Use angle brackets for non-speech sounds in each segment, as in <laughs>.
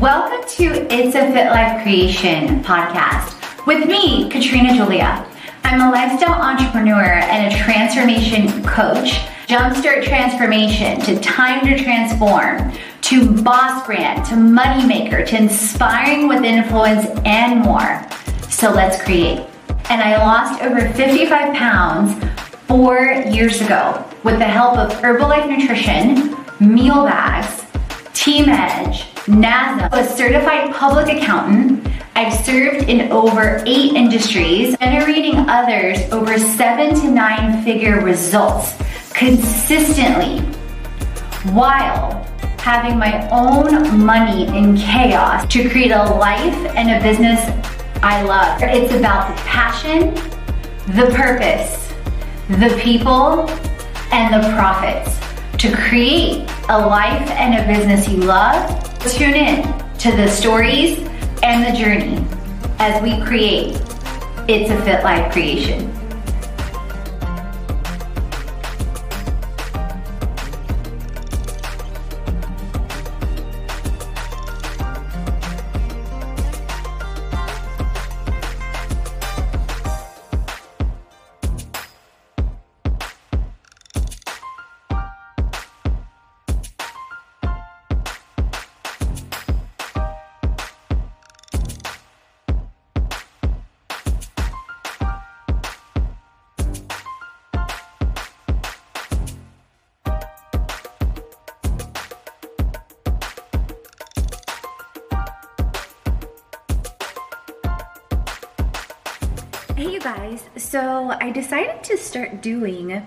Welcome to It's a Fit Life Creation podcast with me, Katrina Julia. I'm a lifestyle entrepreneur and a transformation coach. Jumpstart transformation to time to transform, to boss brand, to money maker, to inspiring with influence and more. So let's create. And I lost over 55 pounds four years ago with the help of Herbalife Nutrition, meal bags, Team Edge, NASA, a certified public accountant. I've served in over eight industries, generating others over seven to nine figure results consistently while having my own money in chaos to create a life and a business I love. It's about the passion, the purpose, the people, and the profits to create a life and a business you love, tune in to the stories and the journey as we create It's a Fit Life creation. Decided to start doing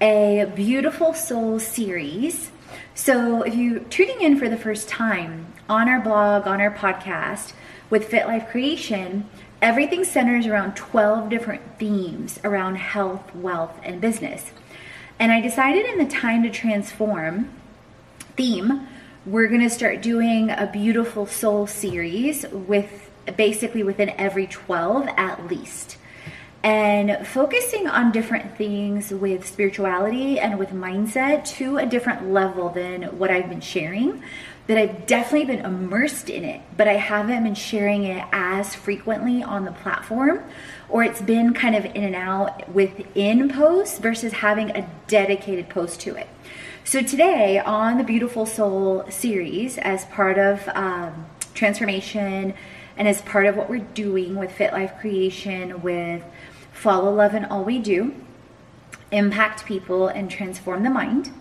a Beautiful Soul series. So if you're tuning in for the first time on our blog, on our podcast with Fit Life Creation, everything centers around 12 different themes around health, wealth, and business. And I decided in the Time to Transform theme, we're gonna start doing a Beautiful Soul series with basically within every 12 at least and focusing on different things with spirituality and with mindset to a different level than what I've been sharing. That I've definitely been immersed in it, but I haven't been sharing it as frequently on the platform, or it's been kind of in and out within posts versus having a dedicated post to it. So today on the Beautiful Soul series, as part of um, transformation and as part of what we're doing with Fit Life Creation, with follow love and all we do, impact people, and transform the mind.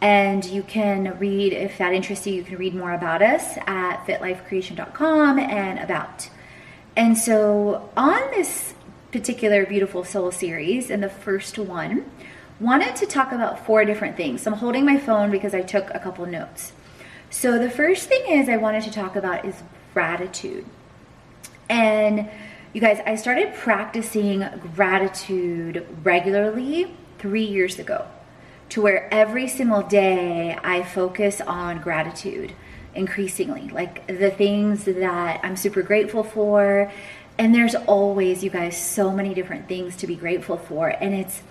And you can read, if that interests you, you can read more about us at fitlifecreation.com and about. And so, on this particular Beautiful Soul series, and the first one, wanted to talk about four different things. So I'm holding my phone because I took a couple notes. So the first thing is I wanted to talk about is gratitude. And you guys, I started practicing gratitude regularly three years ago to where every single day I focus on gratitude increasingly, like the things that I'm super grateful for. And there's always, you guys, so many different things to be grateful for. And it's,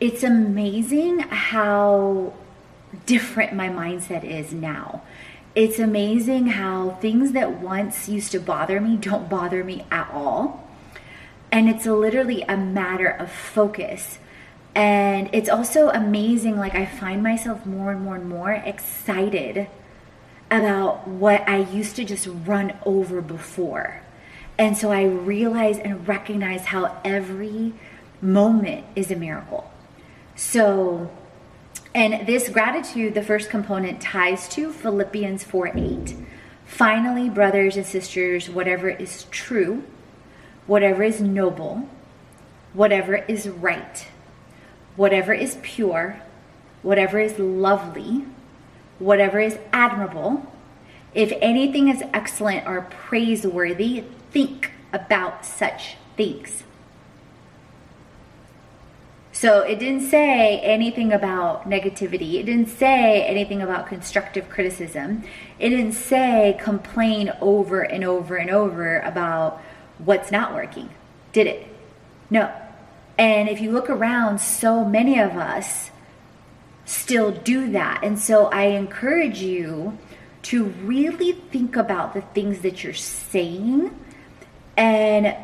it's amazing how different my mindset is now. It's amazing how things that once used to bother me don't bother me at all. And it's literally a matter of focus. And it's also amazing, like, I find myself more and more and more excited about what I used to just run over before. And so I realize and recognize how every moment is a miracle. So, and this gratitude, the first component, ties to Philippians 4 8. Finally, brothers and sisters, whatever is true, whatever is noble, whatever is right, whatever is pure, whatever is lovely, whatever is admirable, if anything is excellent or praiseworthy, think about such things. So it didn't say anything about negativity. It didn't say anything about constructive criticism. It didn't say complain over and over and over about what's not working. Did it? No. And if you look around, so many of us still do that. And so I encourage you to really think about the things that you're saying and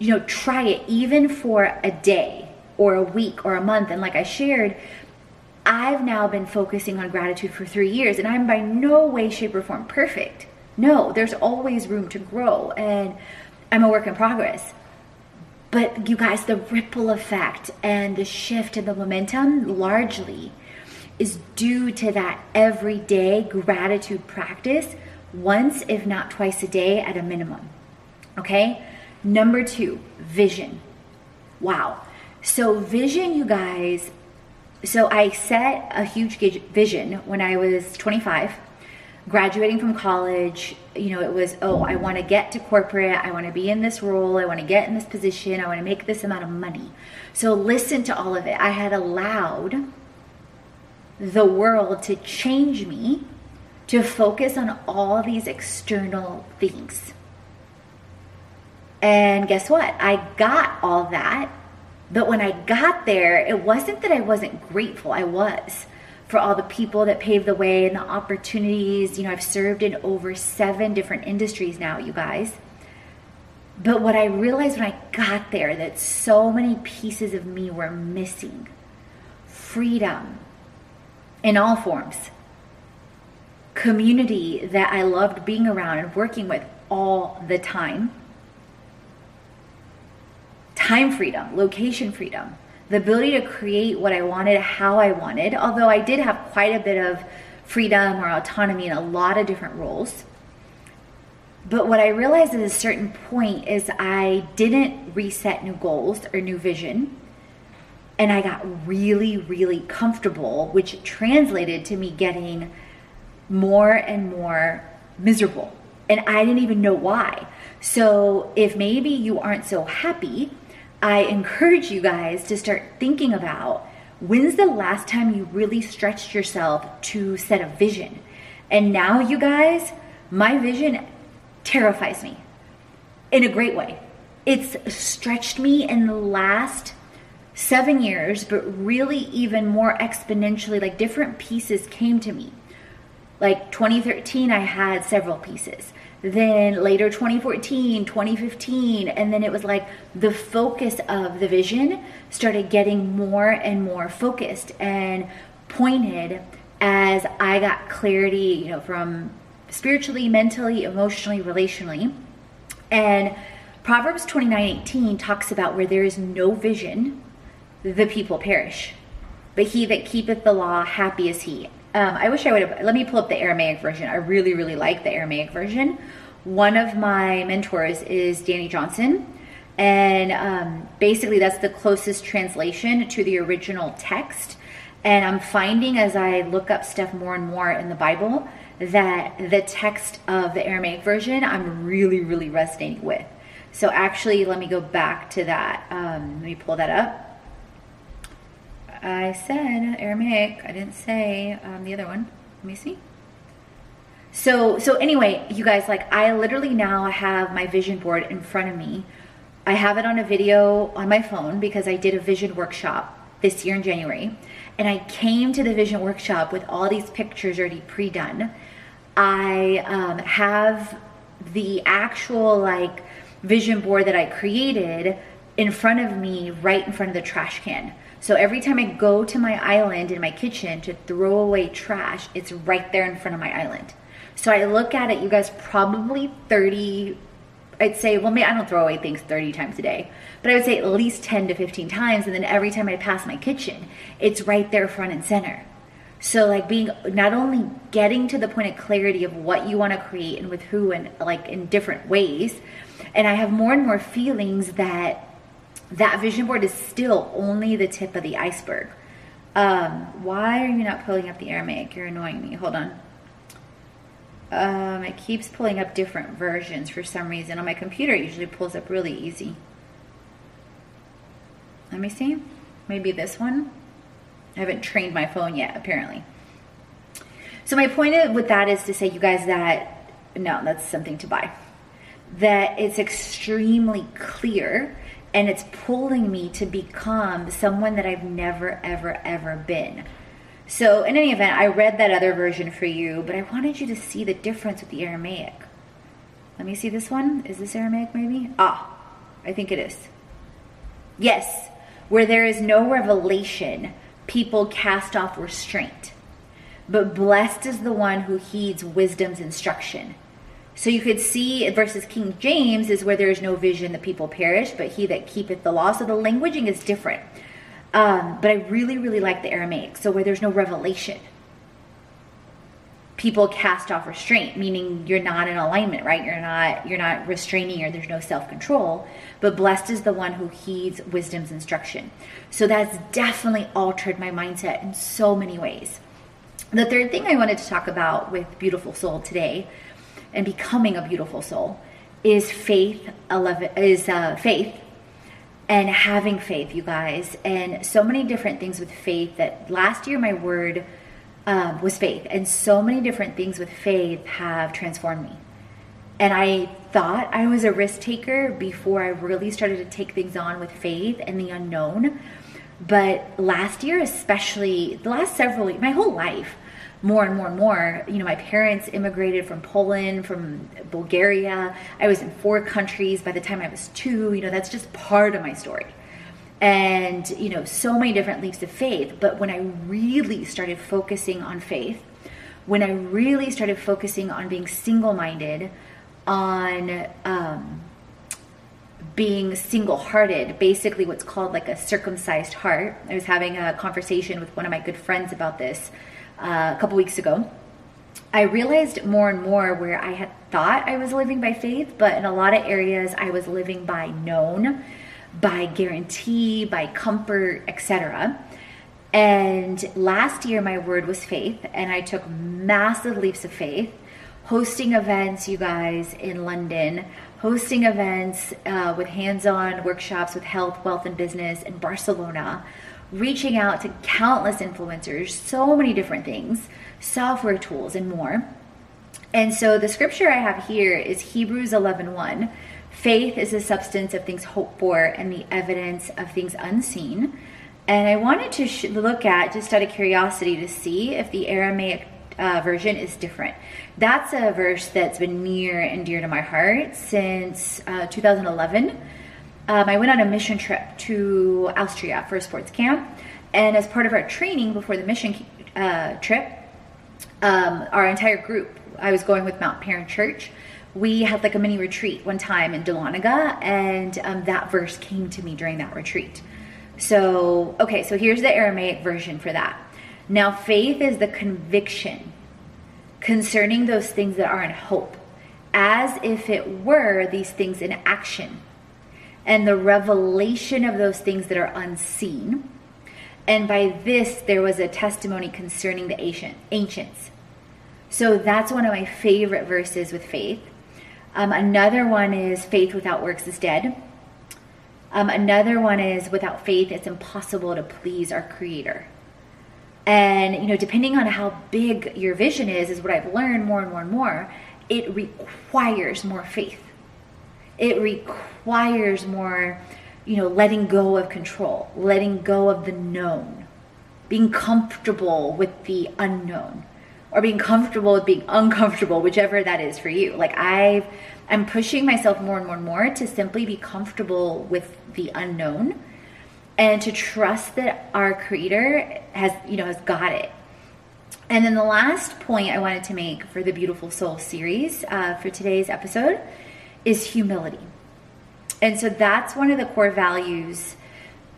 you know try it even for a day or a week or a month and like I shared I've now been focusing on gratitude for 3 years and I'm by no way shape or form perfect. No, there's always room to grow and I'm a work in progress. But you guys, the ripple effect and the shift and the momentum largely is due to that everyday gratitude practice once, if not twice a day at a minimum. Okay? Number two, vision. Wow. So, vision, you guys, so I set a huge vision when I was 25 graduating from college, you know, it was, oh, I want to get to corporate. I want to be in this role. I want to get in this position. I want to make this amount of money. So listen to all of it. I had allowed the world to change me to focus on all these external things. And guess what? I got all that. But when I got there, it wasn't that I wasn't grateful. I was for all the people that paved the way and the opportunities. You know, I've served in over seven different industries now, you guys. But what I realized when I got there that so many pieces of me were missing freedom in all forms, community that I loved being around and working with all the time, time freedom, location freedom, the ability to create what I wanted, how I wanted, although I did have quite a bit of freedom or autonomy in a lot of different roles. But what I realized at a certain point is I didn't reset new goals or new vision. And I got really, really comfortable, which translated to me getting more and more miserable. And I didn't even know why. So if maybe you aren't so happy, I encourage you guys to start thinking about when's the last time you really stretched yourself to set a vision? And now, you guys, my vision terrifies me in a great way. It's stretched me in the last seven years, but really even more exponentially, like different pieces came to me. Like 2013, I had several pieces then later 2014, 2015, and then it was like the focus of the vision started getting more and more focused and pointed as I got clarity, you know, from spiritually, mentally, emotionally, relationally. And Proverbs 29:18 talks about where there is no vision, the people perish. But he that keepeth the law, happy is he. Um, I wish I would have. Let me pull up the Aramaic version. I really, really like the Aramaic version. One of my mentors is Dani Johnson. And um, basically, that's the closest translation to the original text. And I'm finding as I look up stuff more and more in the Bible that the text of the Aramaic version I'm really, really resonating with. So, actually, let me go back to that. Um, let me pull that up. I said Aramaic. I didn't say um, the other one. Let me see. So so anyway, you guys, like I literally now have my vision board in front of me. I have it on a video on my phone because I did a vision workshop this year in January. And I came to the vision workshop with all these pictures already pre-done. I um, have the actual like vision board that I created in front of me, right in front of the trash can. So every time I go to my island in my kitchen to throw away trash, it's right there in front of my island. So I look at it, you guys, probably 30, I'd say, well, maybe I don't throw away things 30 times a day, but I would say at least 10 to 15 times. And then every time I pass my kitchen, it's right there front and center. So like being not only getting to the point of clarity of what you want to create and with who and like in different ways. And I have more and more feelings that that vision board is still only the tip of the iceberg. Um, why are you not pulling up the Aramaic? You're annoying me. Hold on. Um, it keeps pulling up different versions for some reason. On my computer, it usually pulls up really easy. Let me see. Maybe this one. I haven't trained my phone yet, apparently. So my point with that is to say, you guys, that no, that's something to buy. That it's extremely clear and it's pulling me to become someone that I've never, ever, ever been. So, in any event, I read that other version for you, but I wanted you to see the difference with the Aramaic. Let me see this one. Is this Aramaic maybe? Ah, I think it is. Yes, where there is no revelation, people cast off restraint. But blessed is the one who heeds wisdom's instruction. So you could see versus King James is where there is no vision, the people perish, but he that keepeth the law. So the languaging is different. Um, but I really, really like the Aramaic. So where there's no revelation, people cast off restraint, meaning you're not in alignment, right? You're not you're not restraining or there's no self-control. But blessed is the one who heeds wisdom's instruction. So that's definitely altered my mindset in so many ways. The third thing I wanted to talk about with Beautiful Soul today and becoming a beautiful soul is faith 11 is uh, faith and having faith you guys. And so many different things with faith that last year my word uh, was faith. And so many different things with faith have transformed me. And i thought i was a risk taker before i really started to take things on with faith and the unknown but last year especially the last several my whole life more and more and more. You know, my parents immigrated from Poland, from Bulgaria. I was in four countries by the time I was two. You know, that's just part of my story. And, you know, so many different leaps of faith. But when I really started focusing on faith, when I really started focusing on being single minded, on, um, being single hearted, basically what's called like a circumcised heart. I was having a conversation with one of my good friends about this uh, a couple weeks ago, I realized more and more where I had thought I was living by faith, but in a lot of areas I was living by known, by guarantee, by comfort, etc. And last year my word was faith, and I took massive leaps of faith, hosting events, you guys, in London, hosting events uh, with hands on workshops with health, wealth, and business in Barcelona reaching out to countless influencers, so many different things, software tools, and more. And so the scripture I have here is Hebrews 11:1. Faith is the substance of things hoped for and the evidence of things unseen. And I wanted to sh- look at, just out of curiosity, to see if the Aramaic uh, version is different. That's a verse that's been near and dear to my heart since uh, 2011 um, I went on a mission trip to Austria for a sports camp. And as part of our training before the mission uh, trip, um, our entire group, I was going with Mount Paran Church. We had like a mini retreat one time in Dahlonega, and um, that verse came to me during that retreat. So, okay, so here's the Aramaic version for that. Now, faith is the conviction concerning those things that are in hope, as if it were these things in action and the revelation of those things that are unseen. And by this, there was a testimony concerning the ancient, ancients. So that's one of my favorite verses with faith. Um, another one is faith without works is dead. Um, another one is without faith, it's impossible to please our Creator. And, you know, depending on how big your vision is, is what I've learned more and more and more, it requires more faith it requires more, you know, letting go of control, letting go of the known, being comfortable with the unknown, or being comfortable with being uncomfortable, whichever that is for you. Like I've, I'm pushing myself more and more and more to simply be comfortable with the unknown and to trust that our creator has, you know, has got it. And then the last point I wanted to make for the Beautiful Soul series uh, for today's episode is humility. And so that's one of the core values.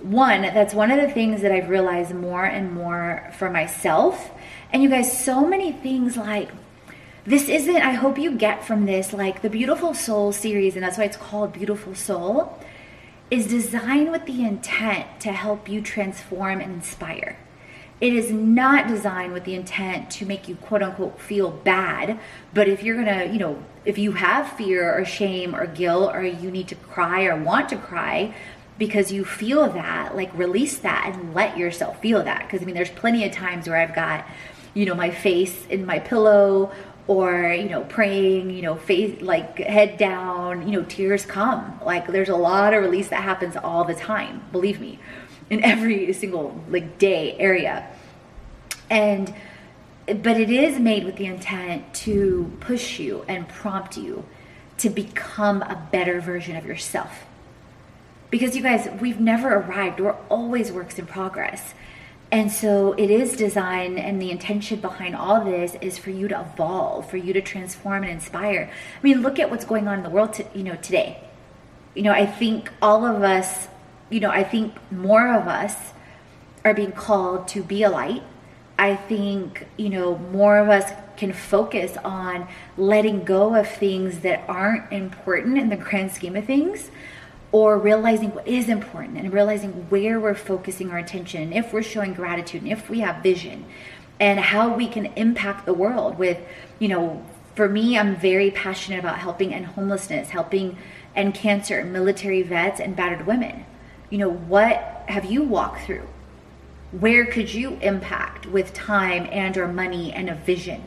One, that's one of the things that I've realized more and more for myself. And you guys, so many things like this isn't, I hope you get from this, like the Beautiful Soul series, and that's why it's called Beautiful Soul, is designed with the intent to help you transform and inspire. It is not designed with the intent to make you quote unquote feel bad. But if you're gonna, you know, if you have fear or shame or guilt or you need to cry or want to cry because you feel that, like release that and let yourself feel that. Because I mean, there's plenty of times where I've got, you know, my face in my pillow or you know praying you know face like head down you know tears come like there's a lot of release that happens all the time believe me in <laughs> every single like day area And but it is made with the intent to push you and prompt you to become a better version of yourself. Because you guys, we've never arrived. We're always works in progress. And so it is designed, and the intention behind all this is for you to evolve, for you to transform and inspire. I mean, look at what's going on in the world, to, you know, today. You know, I think all of us, you know, I think more of us are being called to be a light. I think, you know, more of us can focus on letting go of things that aren't important in the grand scheme of things or realizing what is important and realizing where we're focusing our attention and if we're showing gratitude and if we have vision and how we can impact the world with you know for me i'm very passionate about helping and homelessness helping and cancer military vets and battered women. You know what have you walked through? Where could you impact with time and or money and a vision?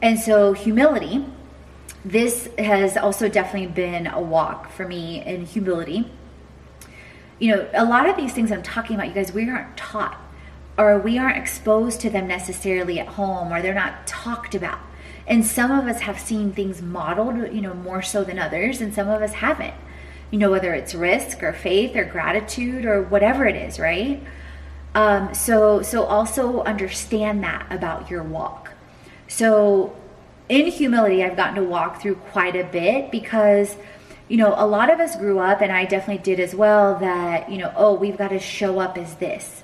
And so humility this has also definitely been a walk for me in humility. You know, a lot of these things I'm talking about, you guys, we aren't taught or we aren't exposed to them necessarily at home or they're not talked about. And some of us have seen things modeled, you know, more so than others, and some of us haven't. You know, whether it's risk or faith or gratitude or whatever it is, right? Um, so, so also understand that about your walk. So in humility, I've gotten to walk through quite a bit because, you know, a lot of us grew up, and I definitely did as well, that, you know, oh, we've got to show up as this.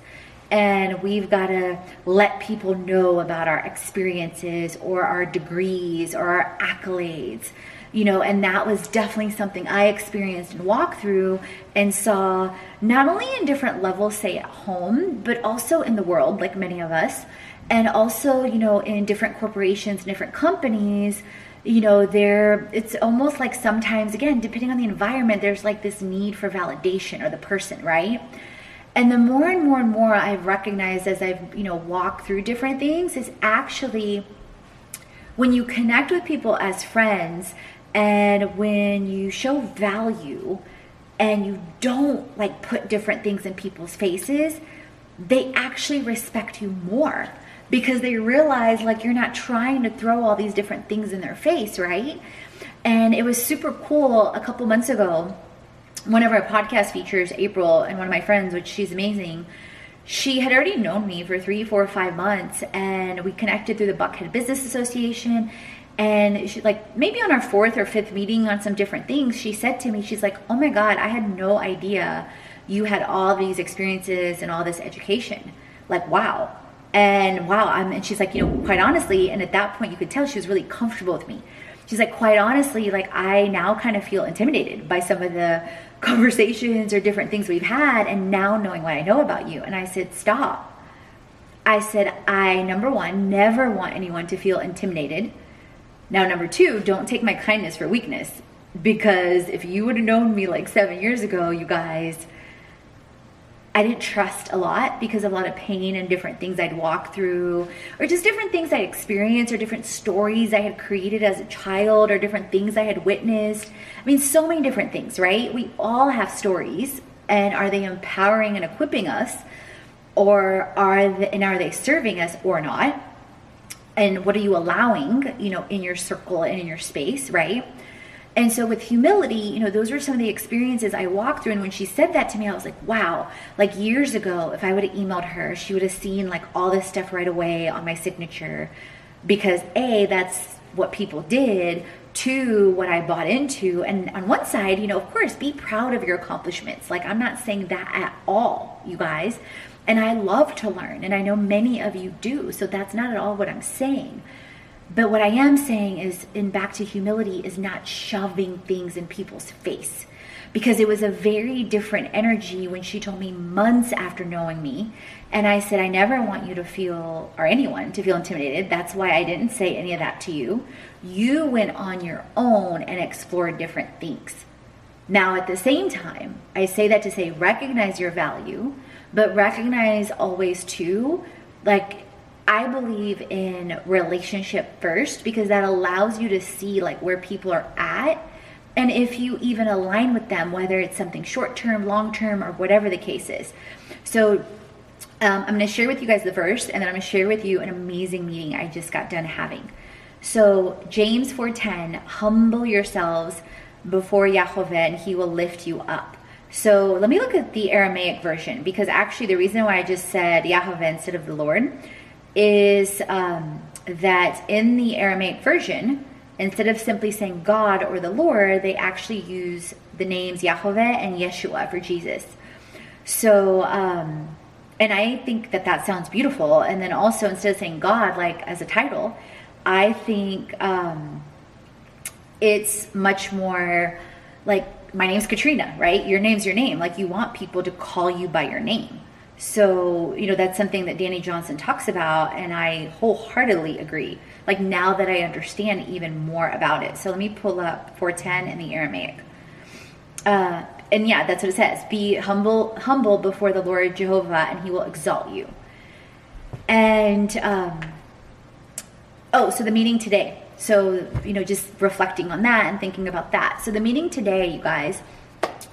And we've got to let people know about our experiences or our degrees or our accolades, you know, and that was definitely something I experienced and walked through and saw not only in different levels, say at home, but also in the world, like many of us and also you know in different corporations different companies you know there it's almost like sometimes again depending on the environment there's like this need for validation or the person right? And the more and more and more i've recognized as i've you know walked through different things is actually when you connect with people as friends and when you show value and you don't like put different things in people's faces they actually respect you more because they realize like you're not trying to throw all these different things in their face, right? And it was super cool a couple months ago. One of our podcast features, April, and one of my friends, which she's amazing, she had already known me for three, four, five months, and we connected through the Buckhead Business Association. And she, like, maybe on our fourth or fifth meeting on some different things, she said to me, She's like, Oh my God, I had no idea you had all these experiences and all this education. Like, wow. And wow, I'm, and she's like, you know, quite honestly, and at that point you could tell she was really comfortable with me. She's like, quite honestly, like I now kind of feel intimidated by some of the <laughs> conversations or different things we've had, and now knowing what I know about you. And I said, stop. I said, I, number one, never want anyone to feel intimidated. Now, number two, don't take my kindness for weakness. Because if you would have known me like seven years ago, you guys, I didn't trust a lot because of a lot of pain and different things I'd walked through, or just different things I experienced, or different stories I had created as a child, or different things I had witnessed. I mean, so many different things, right? We all have stories, and are they empowering and equipping us, or are they, and are they serving us or not? And what are you allowing, you know, in your circle and in your space, right? And so with humility, you know, those were some of the experiences I walked through. And when she said that to me, I was like, wow, like years ago, if I would have emailed her, she would have seen like all this stuff right away on my signature because A, that's what people did. Two, what I bought into. And on one side, you know, of course, be proud of your accomplishments. Like, I'm not saying that at all, you guys. And I love to learn, and I know many of you do. So that's not at all what I'm saying. But what I am saying is, in back to humility, is not shoving things in people's face. Because it was a very different energy when she told me months after knowing me. And I said, I never want you to feel, or anyone to feel intimidated. That's why I didn't say any of that to you. You went on your own and explored different things. Now, at the same time, I say that to say recognize your value, but recognize always too, like I believe in relationship first because that allows you to see like where people are at and if you even align with them whether it's something short term, long term or whatever the case is. So Um, I'm going to share with you guys the verse, and then I'm going to share with you an amazing meeting I just got done having. So James 4:10, humble yourselves before Yahweh, and He will lift you up. So let me look at the Aramaic version because actually the reason why I just said Yahweh instead of the Lord is um, that in the Aramaic version, instead of simply saying God or the Lord, they actually use the names Yahweh and Yeshua for Jesus. So, um, and I think that that sounds beautiful. And then also, instead of saying God, like as a title, I think um, it's much more like my name's Katrina, right? Your name's your name. Like you want people to call you by your name. So, you know, that's something that Dani Johnson talks about, and I wholeheartedly agree. Like now that I understand even more about it. So let me pull up 410 in the Aramaic. Uh, and yeah, that's what it says. Be humble, humble before the Lord Jehovah, and He will exalt you. And um, oh, so the meeting today. So you know, just reflecting on that and thinking about that. So the meeting today, you guys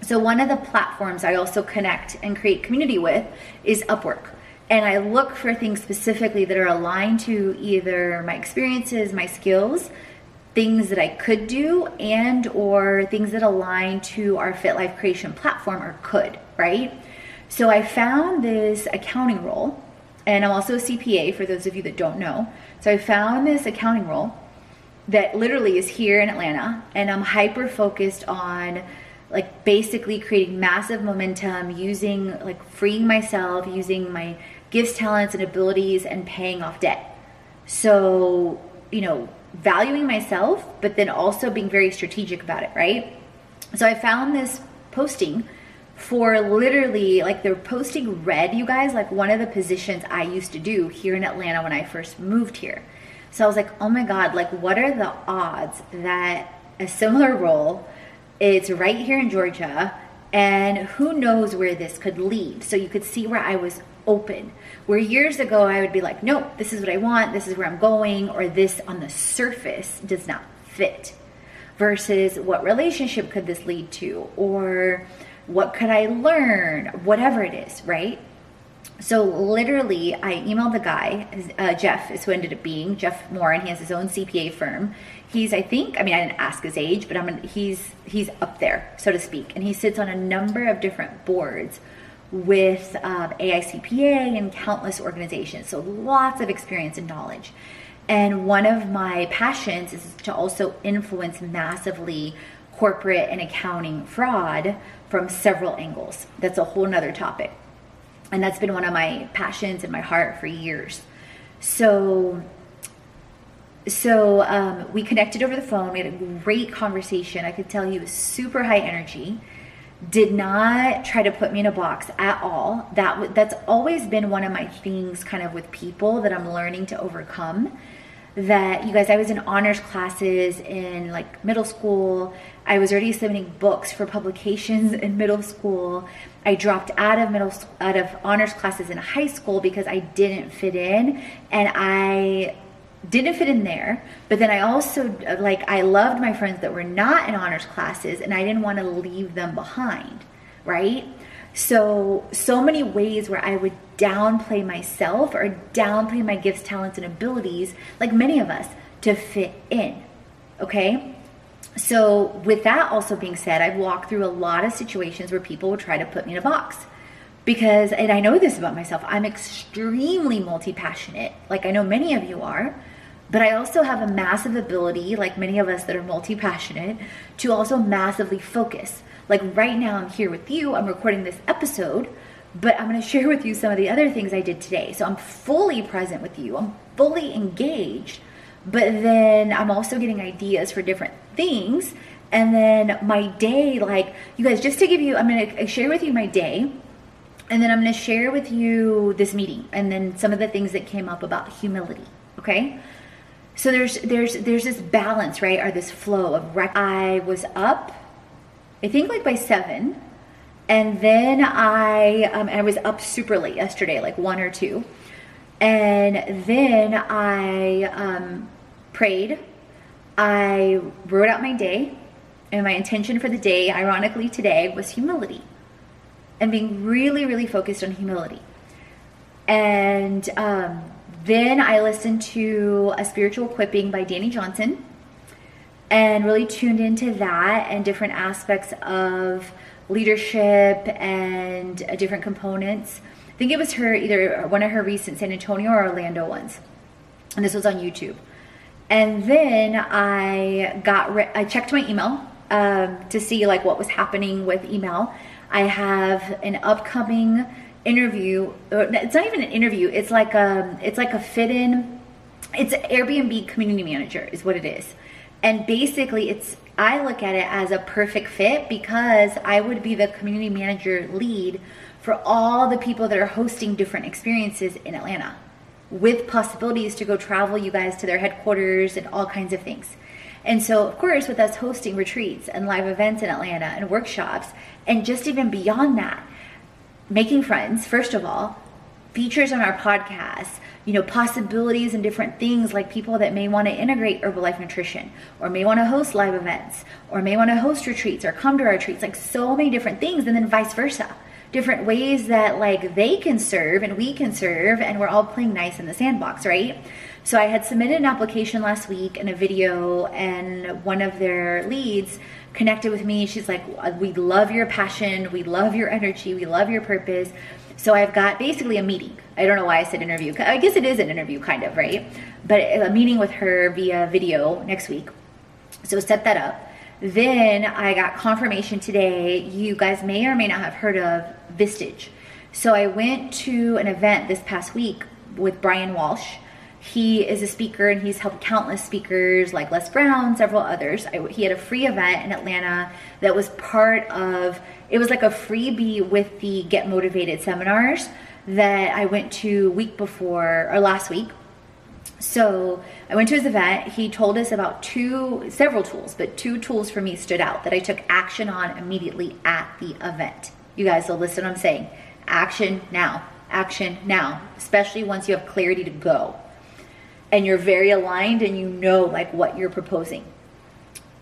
so one of the platforms I also connect and create community with is Upwork. And I look for things specifically that are aligned to either my experiences, my skills, things that I could do and or things that align to our Fit Life Creation platform or could, right? So I found this accounting role and I'm also a CPA for those of you that don't know. So I found this accounting role that literally is here in Atlanta and I'm hyper focused on like basically creating massive momentum using like freeing myself using my gifts talents and abilities and paying off debt. So you know valuing myself but then also being very strategic about it right? So i found this posting for literally like they're posting red you guys like one of the positions i used to do here in atlanta when i first moved here. So i was like oh my god like what are the odds that a similar role it's right here in Georgia, and who knows where this could lead. So you could see where I was open. Where years ago I would be like, nope, this is what I want, this is where I'm going, or this on the surface does not fit. Versus what relationship could this lead to, or what could I learn, whatever it is, right? So literally, I emailed the guy. Uh, Jeff is who ended up being Jeff Moore, and he has his own CPA firm. He's, I think, I mean, I didn't ask his age, but I'm. He's he's up there, so to speak, and he sits on a number of different boards with um, AICPA and countless organizations. So lots of experience and knowledge. And one of my passions is to also influence massively corporate and accounting fraud from several angles. That's a whole nother topic and that's been one of my passions in my heart for years. So, so um, we connected over the phone. We had a great conversation. I could tell he was super high energy. Did not try to put me in a box at all. That that's always been one of my things, kind of with people that I'm learning to overcome that you guys, I was in honors classes in like middle school. I was already submitting books for publications <laughs> in middle school. I dropped out of middle out of honors classes in high school because I didn't fit in and I didn't fit in there. But then I also uh, like I loved my friends that were not in honors classes and I didn't want to leave them behind, right? So, so many ways where I would downplay myself or downplay my gifts, talents, and abilities, like many of us, to fit in. Okay? So, with that also being said, I've walked through a lot of situations where people would try to put me in a box. Because, and I know this about myself, I'm extremely multi passionate. Like I know many of you are. But I also have a massive ability, like many of us that are multi passionate, to also massively focus. Like right now, I'm here with you, I'm recording this episode, but I'm gonna <laughs> share with you some of the other things I did today. So I'm fully present with you, I'm fully engaged, but then I'm also getting ideas for different things. And then my day, like, you guys, just to give you, I'm gonna share with you my day. And then I'm gonna share with you this meeting and then some of the things that came up about humility, okay? So there's there's there's this balance, right? Or this flow of rec- I was up I think like by seven. And then I, um, I was up super late yesterday, like one or two. And then I um, prayed. I wrote out my day. And my intention for the day, ironically today, was humility. And being really, really focused on humility. And um, then I listened to a spiritual equipping by Dani Johnson and really tuned into that and different aspects of leadership and uh, different components. I think it was her either one of her recent San Antonio or Orlando ones, and this was on YouTube. And then I got re- I checked my email um, to see like what was happening with email. I have an upcoming interview. It's not even an interview. It's like a um, it's like a fit in. It's Airbnb community manager is what it is, and basically it's I look at it as a perfect fit because I would be the community manager lead for all the people that are hosting different experiences in Atlanta with possibilities to go travel you guys to their headquarters and all kinds of things. And so, of course, with us hosting retreats and live events in Atlanta and workshops, and just even beyond that, making friends, first of all, features on our podcast, you know, possibilities and different things like people that may want to integrate Herbalife nutrition or may want to host live events or may want to host retreats or come to our retreats, like so many different things, and then vice versa. Different ways that like they can serve and we can serve, and we're all playing nice in the sandbox, right? So I had submitted an application last week and a video, and one of their leads connected with me. She's like, We love your passion, we love your energy, we love your purpose so I've got basically a meeting. I don't know why I said interview. I guess it is an interview, kind of, right? But a meeting with her via video next week. So set that up. Then I got confirmation today. You guys may or may not have heard of Vistage. So I went to an event this past week with Brian Walsh. He is a speaker and he's helped countless speakers like Les Brown, several others. I, he had a free event in Atlanta that was part of it was like a freebie with the Get Motivated seminars that I went to week before or last week. So I went to his event. He told us about two, several tools, but two tools for me stood out that I took action on immediately at the event. You guys will listen what I'm saying. Action now. Action now. Especially once you have clarity to go. And you're very aligned and you know like what you're proposing.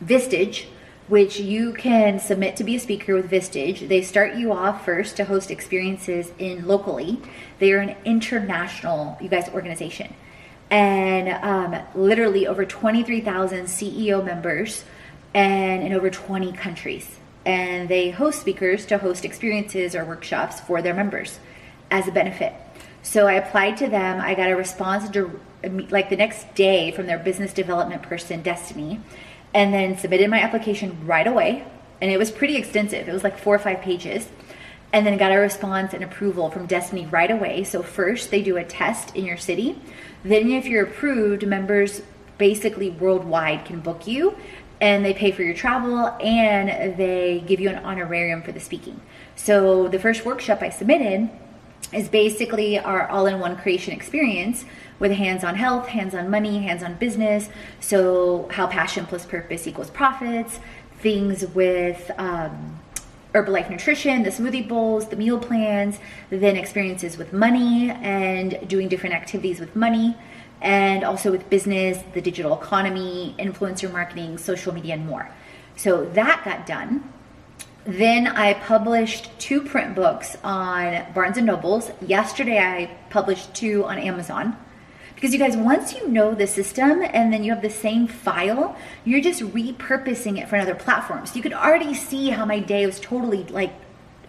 Vistage which you can submit to be a speaker with Vistage. They start you off first to host experiences in locally. They are an international, you guys, organization. And um, literally over 23,000 CEO members and in over 20 countries. And they host speakers to host experiences or workshops for their members as a benefit. So I applied to them. I got a response to, like the next day from their business development person, Destiny and then submitted my application right away. And it was pretty extensive, it was like four or five pages. And then got a response and approval from Destiny right away. So, first, they do a test in your city. Then, if you're approved, members basically worldwide can book you and they pay for your travel and they give you an honorarium for the speaking. So, the first workshop I submitted is basically our all in one creation experience with hands on health, hands on money, hands on business. So, how passion plus purpose equals profits, things with um, Herbalife Nutrition, the smoothie bowls, the meal plans, then experiences with money and doing different activities with money, and also with business, the digital economy, influencer marketing, social media, and more. So, that got done. Then I published two print books on Barnes and Nobles. Yesterday I published two on Amazon. Because you guys, once you know the system and then you have the same file, you're just repurposing it for another platform. So you could already see how my day was totally like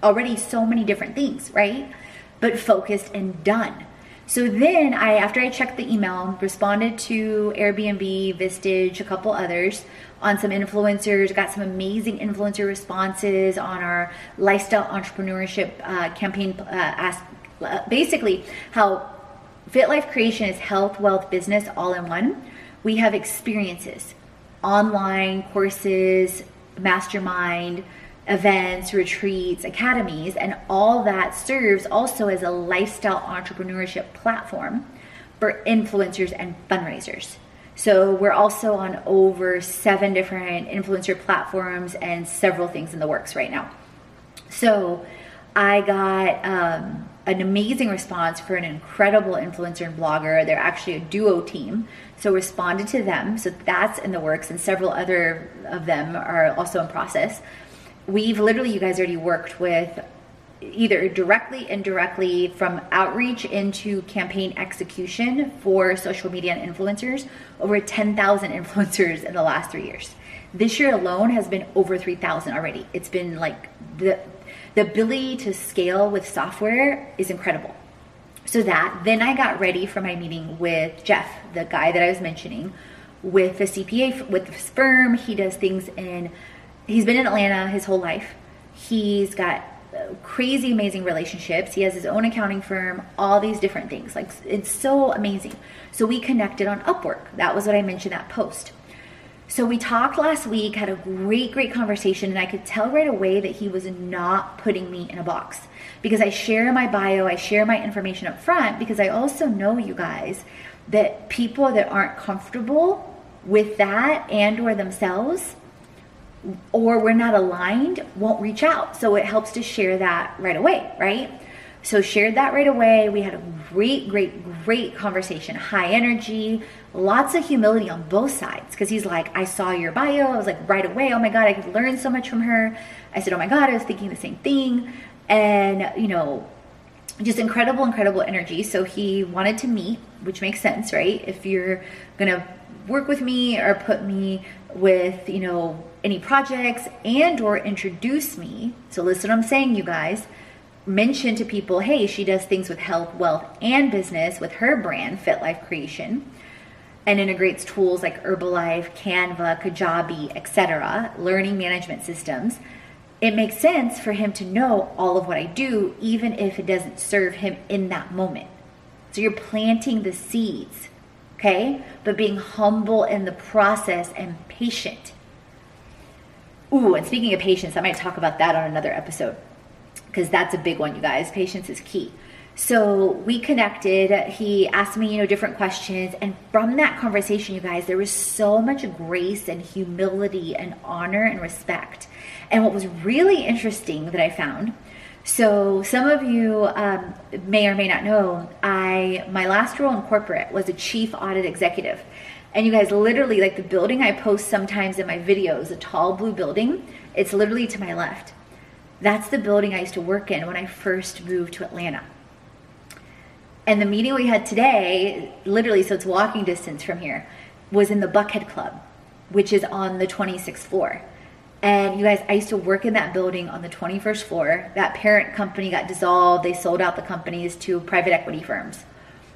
already so many different things, right? But focused and done. So then I, after I checked the email, responded to Airbnb, Vistage, a couple others on some influencers, got some amazing influencer responses on our lifestyle entrepreneurship uh, campaign. Uh, ask, uh, basically, how Fit Life Creation is health, wealth, business all in one. We have experiences, online courses, mastermind, events, retreats, academies, and all that serves also as a lifestyle entrepreneurship platform for influencers and fundraisers. So we're also on over seven different influencer platforms and several things in the works right now. So I got um, an amazing response for an incredible influencer and blogger. They're actually a duo team. So responded to them. So that's in the works, and several other of them are also in process. We've literally, you guys already worked with either directly, indirectly, from outreach into campaign execution for social media and influencers, over 10,000 influencers in the last three years. This year alone has been over 3,000 already. It's been like the, the ability to scale with software is incredible. So that, then I got ready for my meeting with Jeff, the guy that I was mentioning, with the CPA, with the firm. He does things in, he's been in Atlanta his whole life. He's got uh, crazy amazing relationships. He has his own accounting firm, all these different things. Like it's so amazing. So we connected on Upwork. That was what I mentioned that post. So we talked last week, had a great, great conversation, and I could tell right away that he was not putting me in a box because I share my bio, I share my information up front because I also know you guys that people that aren't comfortable with that and or themselves or we're not aligned won't reach out. So it helps to share that right away, right? So shared that right away. We had a great, great, great conversation. High energy, lots of humility on both sides. Because he's like, I saw your bio. I was like, right away, oh my God, I could learn so much from her. I said, oh my God, I was thinking the same thing. And, you know, just incredible, incredible energy. So he wanted to meet, which makes sense, right? If you're gonna work with me or put me with, you know, any projects and or introduce me. So listen I'm saying, you guys. Mention to people, hey, she does things with health, wealth, and business with her brand, Fit Life Creation, and integrates tools like Herbalife, Canva, Kajabi, etc., learning management systems. It makes sense for him to know all of what I do, even if it doesn't serve him in that moment. So you're planting the seeds, okay? But being humble in the process and patient Ooh, and speaking of patience, I might talk about that on another episode because that's a big one, you guys. Patience is key. So we connected. He asked me, you know, different questions. And from that conversation, you guys, there was so much grace and humility and honor and respect. And what was really interesting that I found so some of you um, may or may not know, I my last role in corporate was a chief audit executive. And you guys, literally, like the building I post sometimes in my videos, a tall blue building, it's literally to my left. That's the building I used to work in when I first moved to Atlanta. And the meeting we had today, literally, so it's walking distance from here, was in the Buckhead Club, which is on the 26th floor. And you guys, I used to work in that building on the 21st floor. That parent company got dissolved. They sold out the companies to private equity firms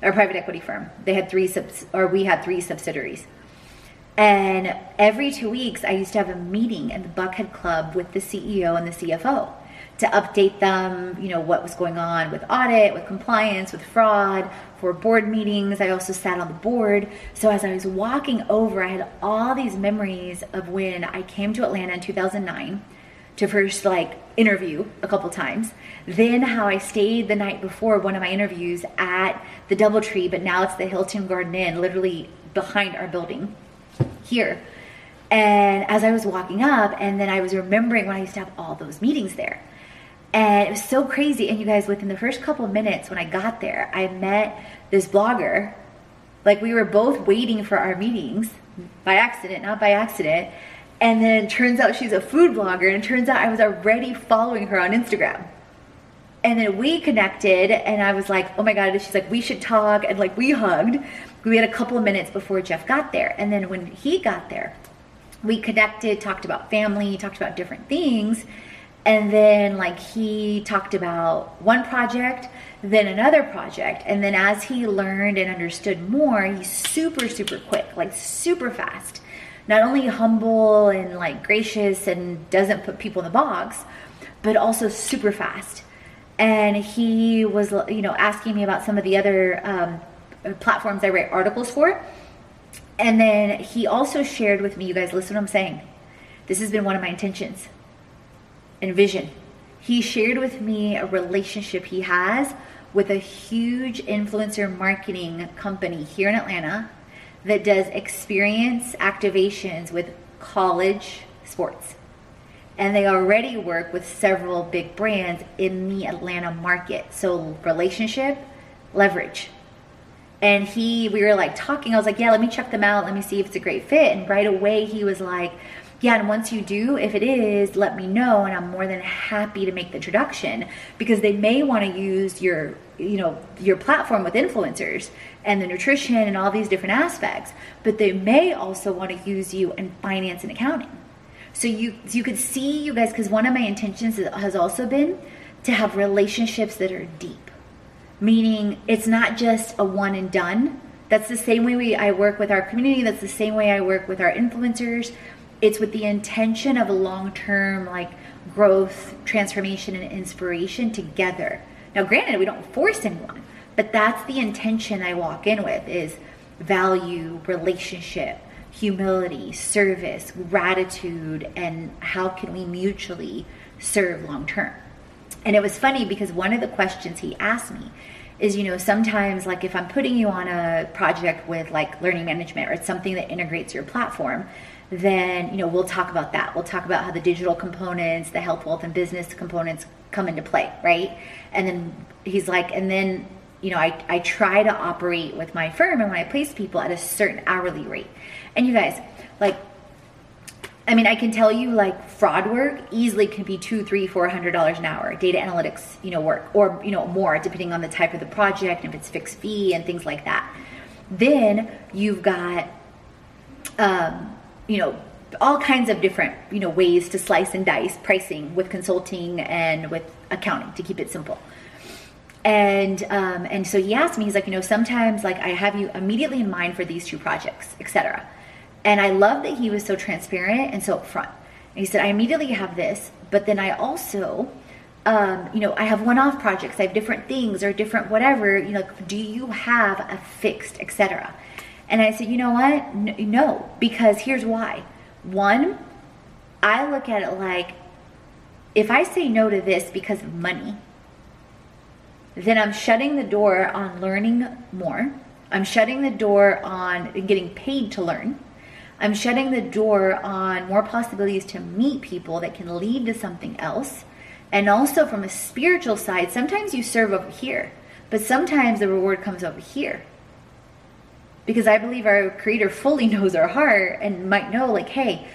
or private equity firm. They had three subs, or we had three subsidiaries. And every two weeks, I used to have a meeting in the Buckhead Club with the CEO and the CFO to update them, you know, what was going on with audit, with compliance, with fraud, for board meetings. I also sat on the board. So as I was walking over, I had all these memories of when I came to Atlanta in 2009 to first like interview a couple times. Then how I stayed the night before one of my interviews at the Doubletree, but now it's the Hilton Garden Inn, literally behind our building here. And as I was walking up, and then I was remembering when I used to have all those meetings there. And it was so crazy. And you guys, within the first couple minutes when I got there, I met this blogger. Like we were both waiting for our meetings by accident, not by accident. And then turns out she's a food blogger, and it turns out I was already following her on Instagram. And then we connected, and I was like, oh my God, she's like, we should talk. And like, we hugged. We had a couple of minutes before Jeff got there. And then when he got there, we connected, talked about family, talked about different things. And then, like, he talked about one project, then another project. And then, as he learned and understood more, he's super, super quick, like, super fast not only humble and like gracious and doesn't put people in the box, but also super fast. And he was, you know, asking me about some of the other um, platforms I write articles for. And then he also shared with me, you guys, listen what I'm saying. This has been one of my intentions and vision. He shared with me a relationship he has with a huge influencer marketing company here in Atlanta that does experience activations with college sports. And they already work with several big brands in the Atlanta market. So, relationship, leverage. And he, we were like talking. I was like, yeah, let me check them out. Let me see if it's a great fit. And right away, he was like, Yeah, and once you do, if it is, let me know and I'm more than happy to make the introduction because they may want to use your, you know, your platform with influencers and the nutrition and all these different aspects, but they may also want to use you in finance and accounting. So you you could see you guys cuz one of my intentions has also been to have relationships that are deep. Meaning it's not just a one and done. That's the same way we I work with our community, that's the same way I work with our influencers it's with the intention of a long term like growth, transformation, and inspiration together. Now, granted, we don't force anyone, but that's the intention I walk in with is value, relationship, humility, service, gratitude, and how can we mutually serve long term. And it was funny because one of the questions he asked me is, you know, sometimes like if I'm putting you on a project with like learning management or it's something that integrates your platform, then you know we'll talk about that. We'll talk about how the digital components the health wealth and business components come into play right? And then he's like and then you know I, I try to operate with my firm and when i place people at a certain hourly rate. And you guys like i mean i can tell you like fraud work easily can be two three four hundred dollars an hour. Data analytics you know work or you know more depending on the type of the project if it's fixed fee and things like that. Then you've got um, you know, all kinds of different, you know, ways to slice and dice pricing with consulting and with accounting to keep it simple. And um, and so he asked me, he's like, you know, sometimes like I have you immediately in mind for these two projects, etc. And I love that he was so transparent and so upfront. And he said, I immediately have this, but then I also, um, you know, I have one-off projects. I have different things or different whatever. You know, do you have a fixed, etc. And I said, you know what? No, because here's why. One, I look at it like if I say no to this because of money, then I'm shutting the door on learning more. I'm shutting the door on getting paid to learn. I'm shutting the door on more possibilities to meet people that can lead to something else. And also from a spiritual side, sometimes you serve over here, but sometimes the reward comes over here because I believe our creator fully <laughs> knows our heart and might know like, hey,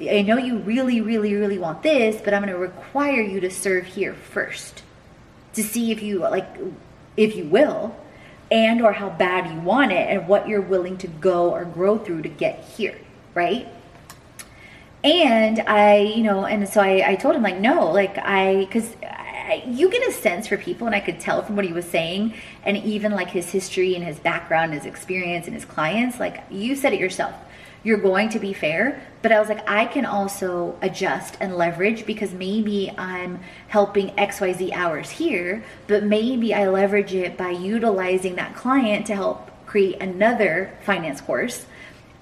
I know you really, really, really want this, but I'm going to require you to serve here first to see if you like, if you will, and or how bad you want it and what you're willing to go or grow through to get here, right? And I, you know, and so I, I told him like, no, like I because you get a sense for people, and I could tell from what he was saying, and even like his history and his background, his experience, and his clients. Like you said it yourself, you're going to be fair. But I was like, I can also adjust and leverage because maybe I'm helping XYZ hours here, but maybe I leverage it by utilizing that client to help create another finance course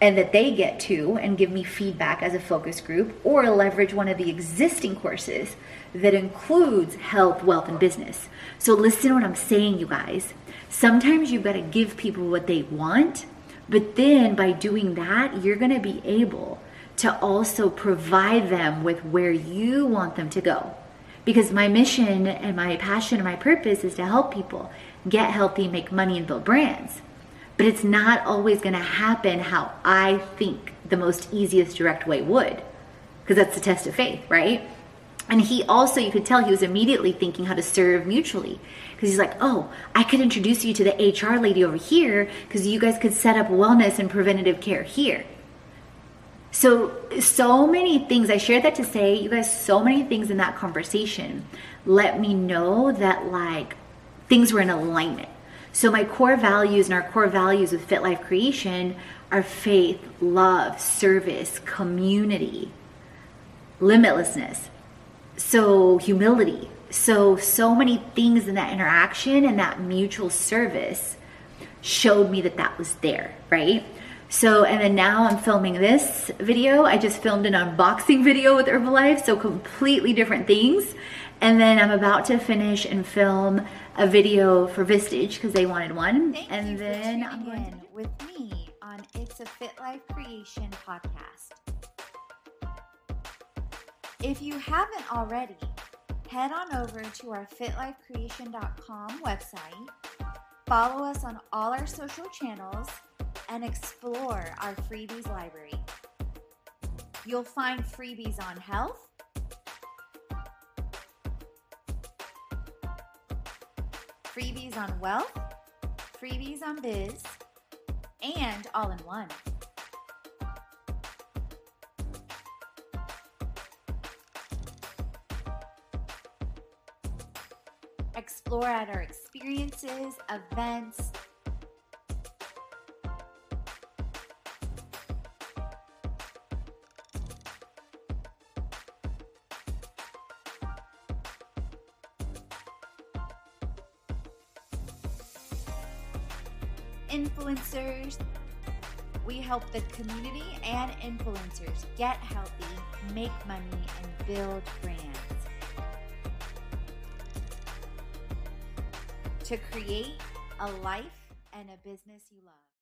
and that they get to and give me feedback as a focus group or leverage one of the existing courses that includes health, wealth, and business. So, listen to what I'm saying, you guys. Sometimes you've got to give people what they want, but then by doing that, you're going to be able to also provide them with where you want them to go. Because my mission and my passion and my purpose is to help people get healthy, make money, and build brands. But it's not always going to happen how I think the most easiest direct way would, because that's the test of faith, right? And he also, you could tell he was immediately thinking how to serve mutually. Because he's like, oh, I could introduce you to the HR lady over here because you guys could set up wellness and preventative care here. So, so many things, I shared that to say, you guys, so many things in that conversation let me know that like things were in alignment. So, my core values and our core values with Fit Life Creation are faith, love, service, community, limitlessness so humility. So so many things in that interaction and that mutual service showed me that that was there right? So and then now i'm filming this video. I just filmed an unboxing <laughs> video with herbalife so completely different things. And then i'm about to finish and film a video for vistage because they wanted one. Thank and then i'm going with me on it's a fit life creation podcast if you haven't already, head on over to our fitlifecreation.com website, follow us on all our social channels, and explore our freebies library. You'll find freebies on health, freebies on wealth, freebies on biz, and all in one. Explore at our experiences, events, influencers. We help the community and influencers get healthy, make money, and build brands. To create a life and a business you love.